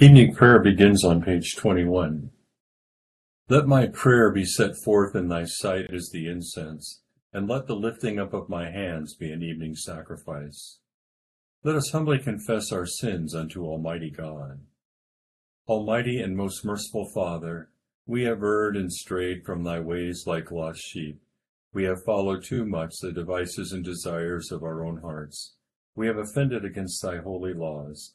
Evening prayer begins on page 21. Let my prayer be set forth in thy sight as the incense, and let the lifting up of my hands be an evening sacrifice. Let us humbly confess our sins unto Almighty God. Almighty and most merciful Father, we have erred and strayed from thy ways like lost sheep. We have followed too much the devices and desires of our own hearts. We have offended against thy holy laws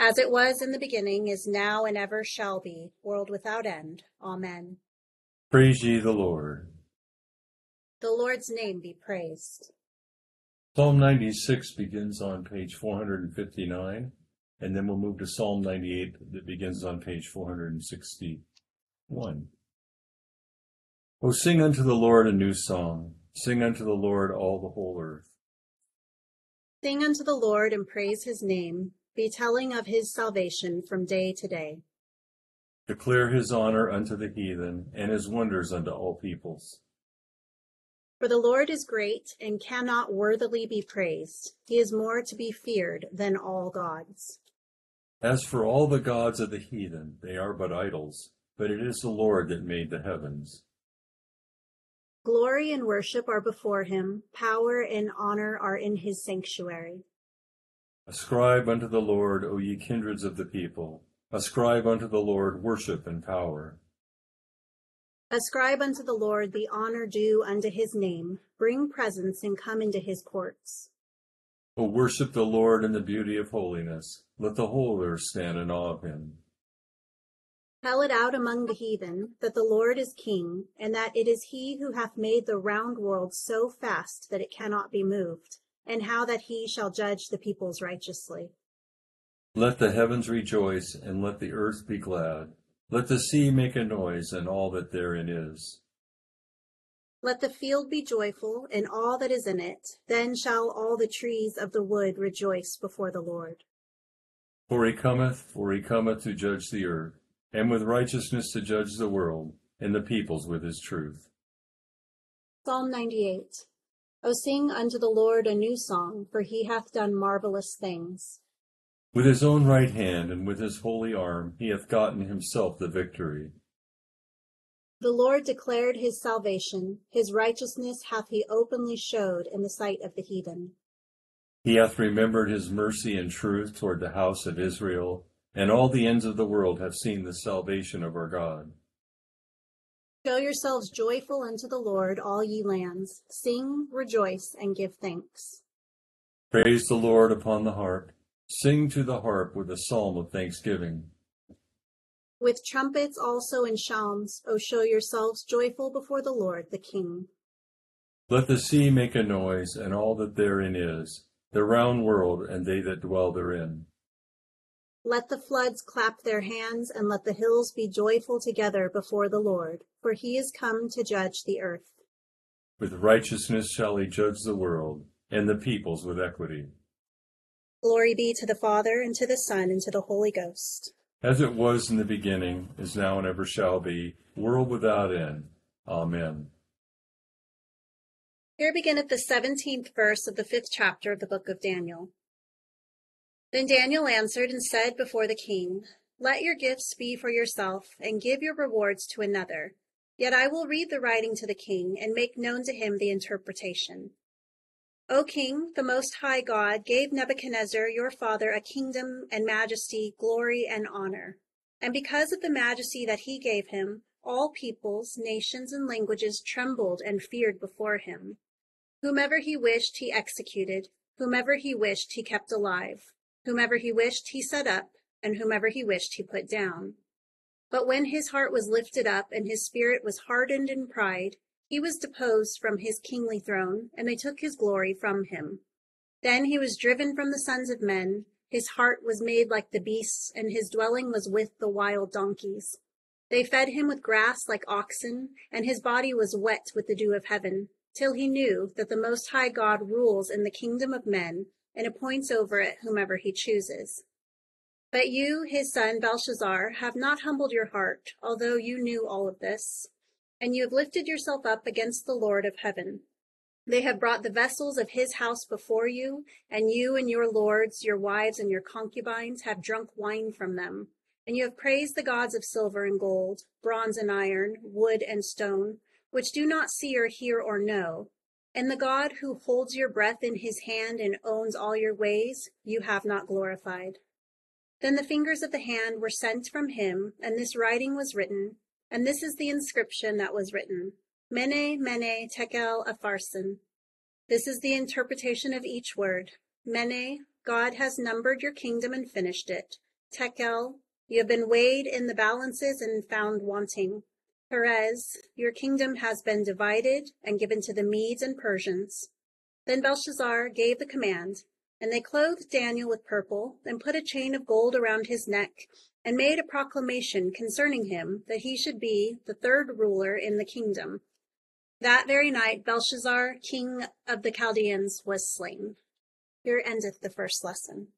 as it was in the beginning, is now, and ever shall be, world without end. Amen. Praise ye the Lord. The Lord's name be praised. Psalm 96 begins on page 459, and then we'll move to Psalm 98 that begins on page 461. O sing unto the Lord a new song. Sing unto the Lord all the whole earth. Sing unto the Lord and praise his name telling of his salvation from day to day. Declare his honor unto the heathen, and his wonders unto all peoples. For the Lord is great and cannot worthily be praised. He is more to be feared than all gods. As for all the gods of the heathen, they are but idols, but it is the Lord that made the heavens. Glory and worship are before him, power and honor are in his sanctuary. Ascribe unto the Lord, O ye kindreds of the people. Ascribe unto the Lord worship and power. Ascribe unto the Lord the honor due unto his name. Bring presents and come into his courts. O worship the Lord in the beauty of holiness. Let the whole earth stand in awe of him. Tell it out among the heathen that the Lord is king, and that it is he who hath made the round world so fast that it cannot be moved and how that he shall judge the peoples righteously. Let the heavens rejoice, and let the earth be glad. Let the sea make a noise, and all that therein is. Let the field be joyful, and all that is in it. Then shall all the trees of the wood rejoice before the Lord. For he cometh, for he cometh to judge the earth, and with righteousness to judge the world, and the peoples with his truth. Psalm 98 O sing unto the Lord a new song, for he hath done marvelous things. With his own right hand and with his holy arm he hath gotten himself the victory. The Lord declared his salvation, his righteousness hath he openly showed in the sight of the heathen. He hath remembered his mercy and truth toward the house of Israel, and all the ends of the world have seen the salvation of our God. Show yourselves joyful unto the Lord, all ye lands. Sing, rejoice, and give thanks. Praise the Lord upon the harp. Sing to the harp with a psalm of thanksgiving. With trumpets also and psalms, O show yourselves joyful before the Lord, the King. Let the sea make a noise, and all that therein is, the round world, and they that dwell therein. Let the floods clap their hands, and let the hills be joyful together before the Lord, for he is come to judge the earth. With righteousness shall he judge the world, and the peoples with equity. Glory be to the Father, and to the Son, and to the Holy Ghost. as it was in the beginning, is now, and ever shall be, world without end. Amen. Here beginneth the seventeenth verse of the fifth chapter of the book of Daniel. Then Daniel answered and said before the king, Let your gifts be for yourself, and give your rewards to another. Yet I will read the writing to the king, and make known to him the interpretation. O king, the most high God gave Nebuchadnezzar your father a kingdom and majesty, glory and honor. And because of the majesty that he gave him, all peoples, nations, and languages trembled and feared before him. Whomever he wished, he executed. Whomever he wished, he kept alive. Whomever he wished, he set up, and whomever he wished, he put down. But when his heart was lifted up and his spirit was hardened in pride, he was deposed from his kingly throne, and they took his glory from him. Then he was driven from the sons of men. His heart was made like the beasts, and his dwelling was with the wild donkeys. They fed him with grass like oxen, and his body was wet with the dew of heaven, till he knew that the Most High God rules in the kingdom of men and appoints over it whomever he chooses. But you, his son Belshazzar, have not humbled your heart, although you knew all of this, and you have lifted yourself up against the Lord of heaven. They have brought the vessels of his house before you, and you and your lords, your wives, and your concubines have drunk wine from them. And you have praised the gods of silver and gold, bronze and iron, wood and stone, which do not see or hear or know. And the God who holds your breath in his hand and owns all your ways, you have not glorified. Then the fingers of the hand were sent from him, and this writing was written, and this is the inscription that was written Mene, Mene, Tekel, Upharsin. This is the interpretation of each word. Mene, God has numbered your kingdom and finished it. Tekel, you have been weighed in the balances and found wanting. Peres, your kingdom has been divided and given to the Medes and Persians. Then Belshazzar gave the command, and they clothed Daniel with purple, and put a chain of gold around his neck, and made a proclamation concerning him that he should be the third ruler in the kingdom. That very night Belshazzar, king of the Chaldeans, was slain. Here endeth the first lesson.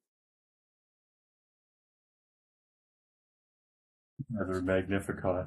Another Magnificat.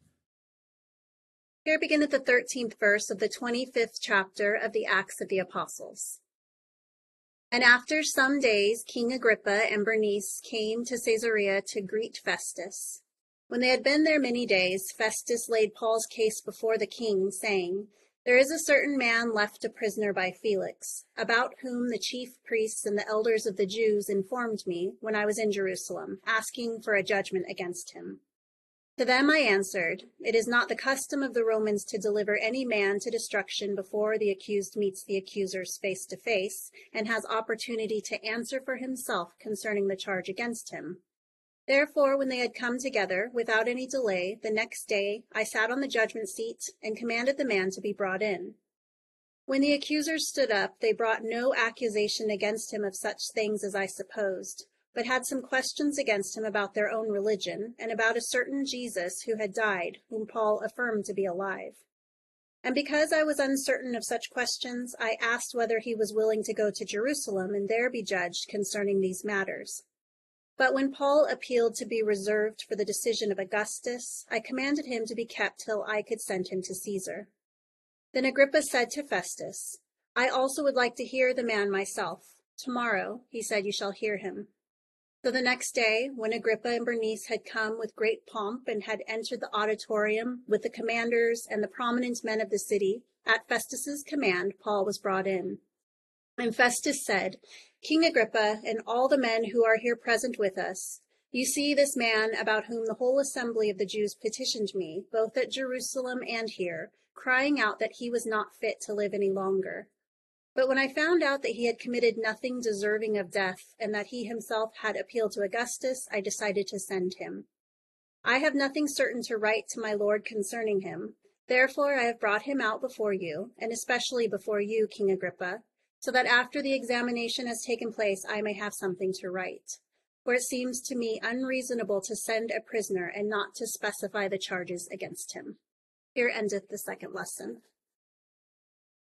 Here beginneth the thirteenth verse of the twenty-fifth chapter of the Acts of the Apostles. And after some days, King Agrippa and Bernice came to Caesarea to greet Festus. When they had been there many days, Festus laid Paul's case before the king, saying, There is a certain man left a prisoner by Felix, about whom the chief priests and the elders of the Jews informed me when I was in Jerusalem, asking for a judgment against him. To them I answered, It is not the custom of the Romans to deliver any man to destruction before the accused meets the accusers face to face and has opportunity to answer for himself concerning the charge against him. Therefore, when they had come together without any delay, the next day I sat on the judgment seat and commanded the man to be brought in. When the accusers stood up, they brought no accusation against him of such things as I supposed but had some questions against him about their own religion and about a certain Jesus who had died, whom Paul affirmed to be alive. And because I was uncertain of such questions, I asked whether he was willing to go to Jerusalem and there be judged concerning these matters. But when Paul appealed to be reserved for the decision of Augustus, I commanded him to be kept till I could send him to Caesar. Then Agrippa said to Festus, I also would like to hear the man myself. Tomorrow, he said, you shall hear him. So the next day, when Agrippa and Bernice had come with great pomp and had entered the auditorium with the commanders and the prominent men of the city, at Festus's command, Paul was brought in. And Festus said, King Agrippa and all the men who are here present with us, you see this man about whom the whole assembly of the Jews petitioned me, both at Jerusalem and here, crying out that he was not fit to live any longer. But when I found out that he had committed nothing deserving of death, and that he himself had appealed to Augustus, I decided to send him. I have nothing certain to write to my lord concerning him. Therefore I have brought him out before you, and especially before you, King Agrippa, so that after the examination has taken place I may have something to write. For it seems to me unreasonable to send a prisoner and not to specify the charges against him. Here endeth the second lesson.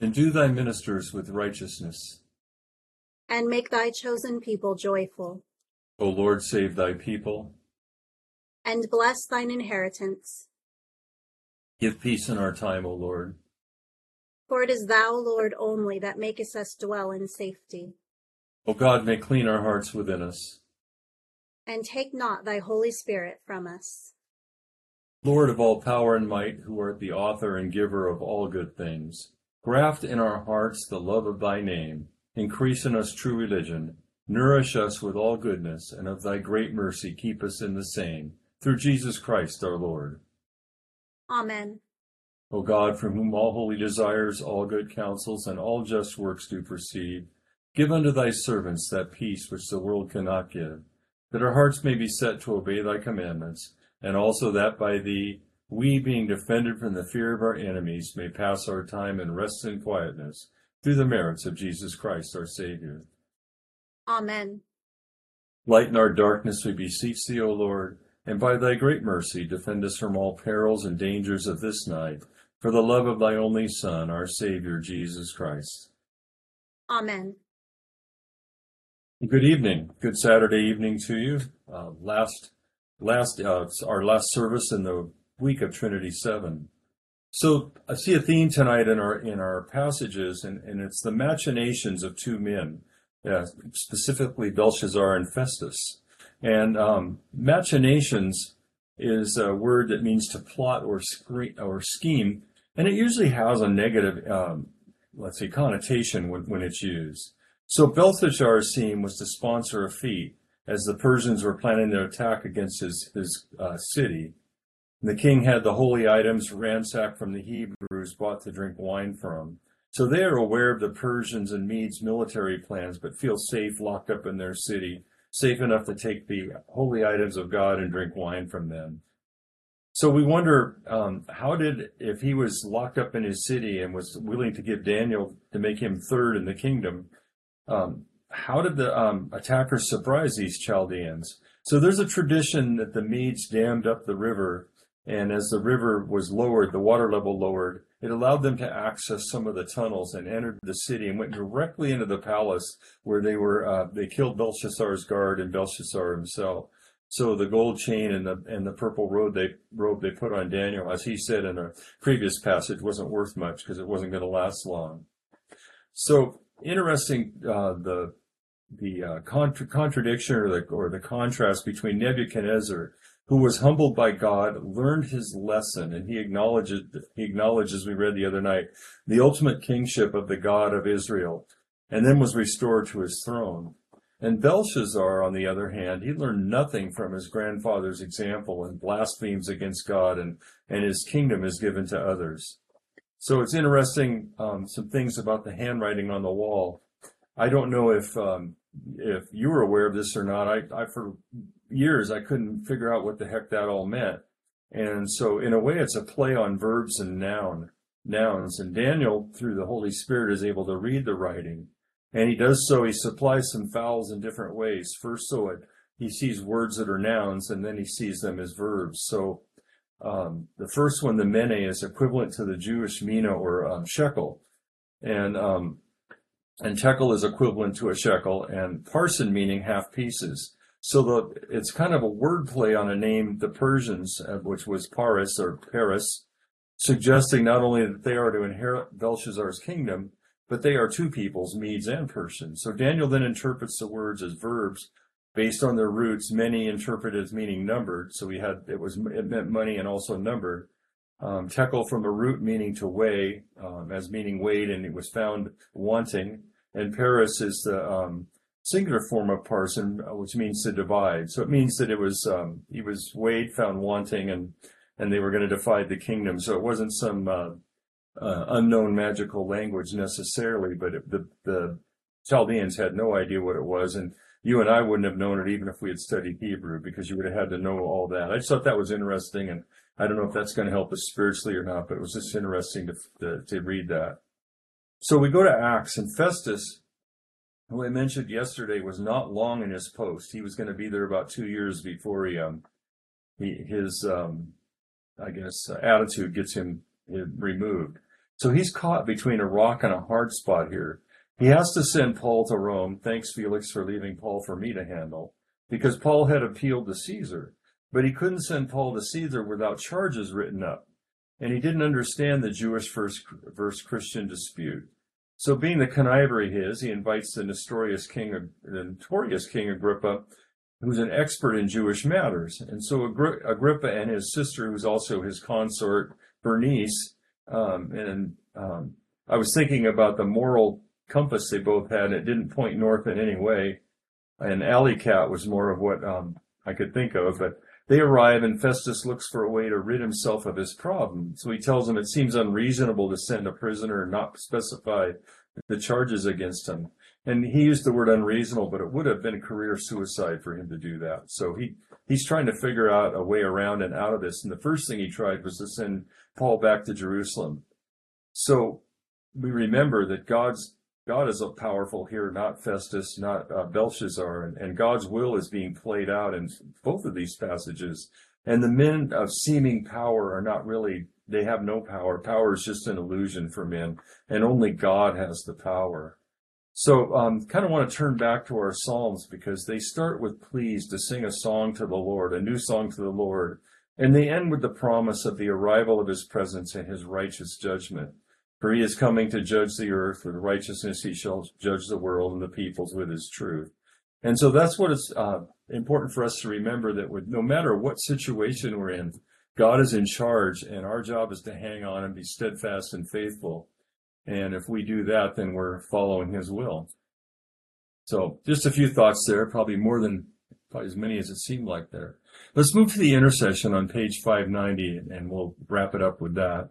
Endue thy ministers with righteousness. And make thy chosen people joyful. O Lord, save thy people. And bless thine inheritance. Give peace in our time, O Lord. For it is thou, Lord, only that makest us dwell in safety. O God, may clean our hearts within us. And take not thy Holy Spirit from us. Lord of all power and might, who art the author and giver of all good things, Graft in our hearts the love of thy name, increase in us true religion, nourish us with all goodness, and of thy great mercy keep us in the same, through Jesus Christ our Lord. Amen. O God, from whom all holy desires, all good counsels, and all just works do proceed, give unto thy servants that peace which the world cannot give, that our hearts may be set to obey thy commandments, and also that by thee we, being defended from the fear of our enemies, may pass our time in rest and quietness through the merits of Jesus Christ our Savior. Amen. Lighten our darkness, we beseech thee, O Lord, and by thy great mercy defend us from all perils and dangers of this night, for the love of thy only Son, our Savior, Jesus Christ. Amen. Good evening. Good Saturday evening to you. Uh, last, last, uh, our last service in the week of Trinity Seven. So I see a theme tonight in our in our passages, and, and it's the machinations of two men, uh, specifically Belshazzar and Festus. And um, machinations is a word that means to plot or screen, or scheme, and it usually has a negative, um, let's say, connotation when, when it's used. So Belshazzar's scheme was to sponsor a feat as the Persians were planning their attack against his his uh, city. The king had the holy items ransacked from the Hebrews bought to drink wine from. So they are aware of the Persians and Medes' military plans, but feel safe locked up in their city, safe enough to take the holy items of God and drink wine from them. So we wonder um, how did, if he was locked up in his city and was willing to give Daniel to make him third in the kingdom, um, how did the um, attackers surprise these Chaldeans? So there's a tradition that the Medes dammed up the river and as the river was lowered, the water level lowered, it allowed them to access some of the tunnels and entered the city and went directly into the palace where they were, uh, they killed Belshazzar's guard and Belshazzar himself. So the gold chain and the and the purple robe they robe they put on Daniel, as he said in a previous passage, wasn't worth much because it wasn't going to last long. So interesting, uh, the the uh, contra- contradiction or the or the contrast between Nebuchadnezzar, who was humbled by God, learned his lesson, and he acknowledges he acknowledges we read the other night the ultimate kingship of the God of Israel, and then was restored to his throne. And Belshazzar, on the other hand, he learned nothing from his grandfather's example and blasphemes against God, and, and his kingdom is given to others. So it's interesting, um, some things about the handwriting on the wall. I don't know if um, if you were aware of this or not. I, I for years I couldn't figure out what the heck that all meant, and so in a way it's a play on verbs and noun nouns. And Daniel, through the Holy Spirit, is able to read the writing and he does so, he supplies some vowels in different ways. First, so it, he sees words that are nouns, and then he sees them as verbs. So um, the first one, the mene, is equivalent to the Jewish mina or um, shekel, and um, and tekel is equivalent to a shekel, and parsin meaning half pieces. So the it's kind of a wordplay on a name the Persians, uh, which was Paris or Paris, suggesting not only that they are to inherit Belshazzar's kingdom, but they are two peoples, Medes and Persians. So Daniel then interprets the words as verbs based on their roots, mene interpreted as meaning numbered. So we had, it was, it meant money and also numbered. Um, tekel from a root meaning to weigh, um, as meaning weighed, and it was found wanting. And peres is the um, singular form of parsin, uh, which means to divide. So it means that it was um, he was weighed, found wanting, and and they were going to divide the kingdom. So it wasn't some uh, uh, unknown magical language necessarily, but it, the, the Chaldeans had no idea what it was. And you and I wouldn't have known it even if we had studied Hebrew because you would have had to know all that. I just thought that was interesting. And I don't know if that's going to help us spiritually or not, but it was just interesting to, to, to read that. So we go to Acts and Festus, who I mentioned yesterday was not long in his post. He was going to be there about two years before he, um, he his, um, I guess, uh, attitude gets him removed. So he's caught between a rock and a hard spot here. He has to send Paul to Rome. Thanks, Felix, for leaving Paul for me to handle, because Paul had appealed to Caesar. But he couldn't send Paul to Caesar without charges written up. And he didn't understand the Jewish first verse Christian dispute. So being the conniver he is, he invites the notorious king, the notorious king Agrippa, who's an expert in Jewish matters. And so Agrippa and his sister, who's also his consort, Bernice, um, and um, I was thinking about the moral compass they both had. It didn't point north in any way. And Alley Cat was more of what um, I could think of. But they arrive, and Festus looks for a way to rid himself of his problem. So he tells them it seems unreasonable to send a prisoner and not specify the charges against him. And he used the word unreasonable, but it would have been a career suicide for him to do that. So he, he's trying to figure out a way around and out of this. And the first thing he tried was to send Paul back to Jerusalem. So we remember that God's God is powerful here, not Festus, not uh, Belshazzar, and, and God's will is being played out in both of these passages. And the men of seeming power are not really, they have no power. Power is just an illusion for men, and only God has the power. So, um, kind of want to turn back to our Psalms because they start with pleas to sing a song to the Lord, a new song to the Lord. And they end with the promise of the arrival of his presence and his righteous judgment. For he is coming to judge the earth with righteousness. He shall judge the world and the peoples with his truth. And so that's what is uh, important for us to remember that with, no matter what situation we're in, God is in charge and our job is to hang on and be steadfast and faithful. And if we do that, then we're following his will. So just a few thoughts there, probably more than probably as many as it seemed like there. Let's move to the intercession on page 590 and we'll wrap it up with that.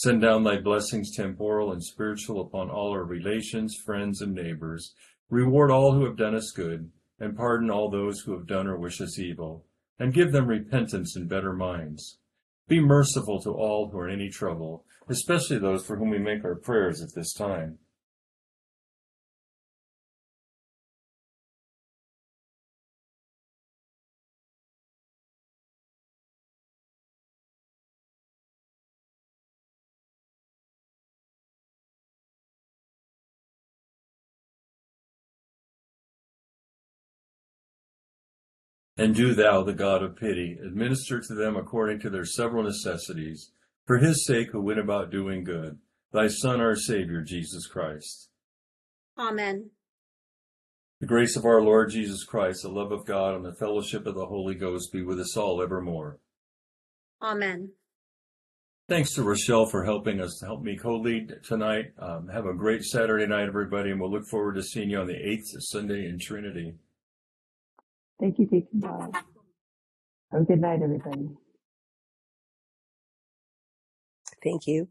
Send down thy blessings temporal and spiritual upon all our relations, friends, and neighbors. Reward all who have done us good, and pardon all those who have done or wish us evil. and give them repentance and better minds. Be merciful to all who are in any trouble, especially those for whom we make our prayers at this time. And do thou, the God of pity, administer to them according to their several necessities, for his sake who went about doing good, thy Son, our Savior, Jesus Christ. Amen. The grace of our Lord Jesus Christ, the love of God, and the fellowship of the Holy Ghost be with us all evermore. Amen. Thanks to Rochelle for helping us to help me co-lead tonight. Um, have a great Saturday night, everybody, and we'll look forward to seeing you on the 8th Sunday in Trinity. Thank you, Deacon Bob. Have a good night, everybody. Thank you.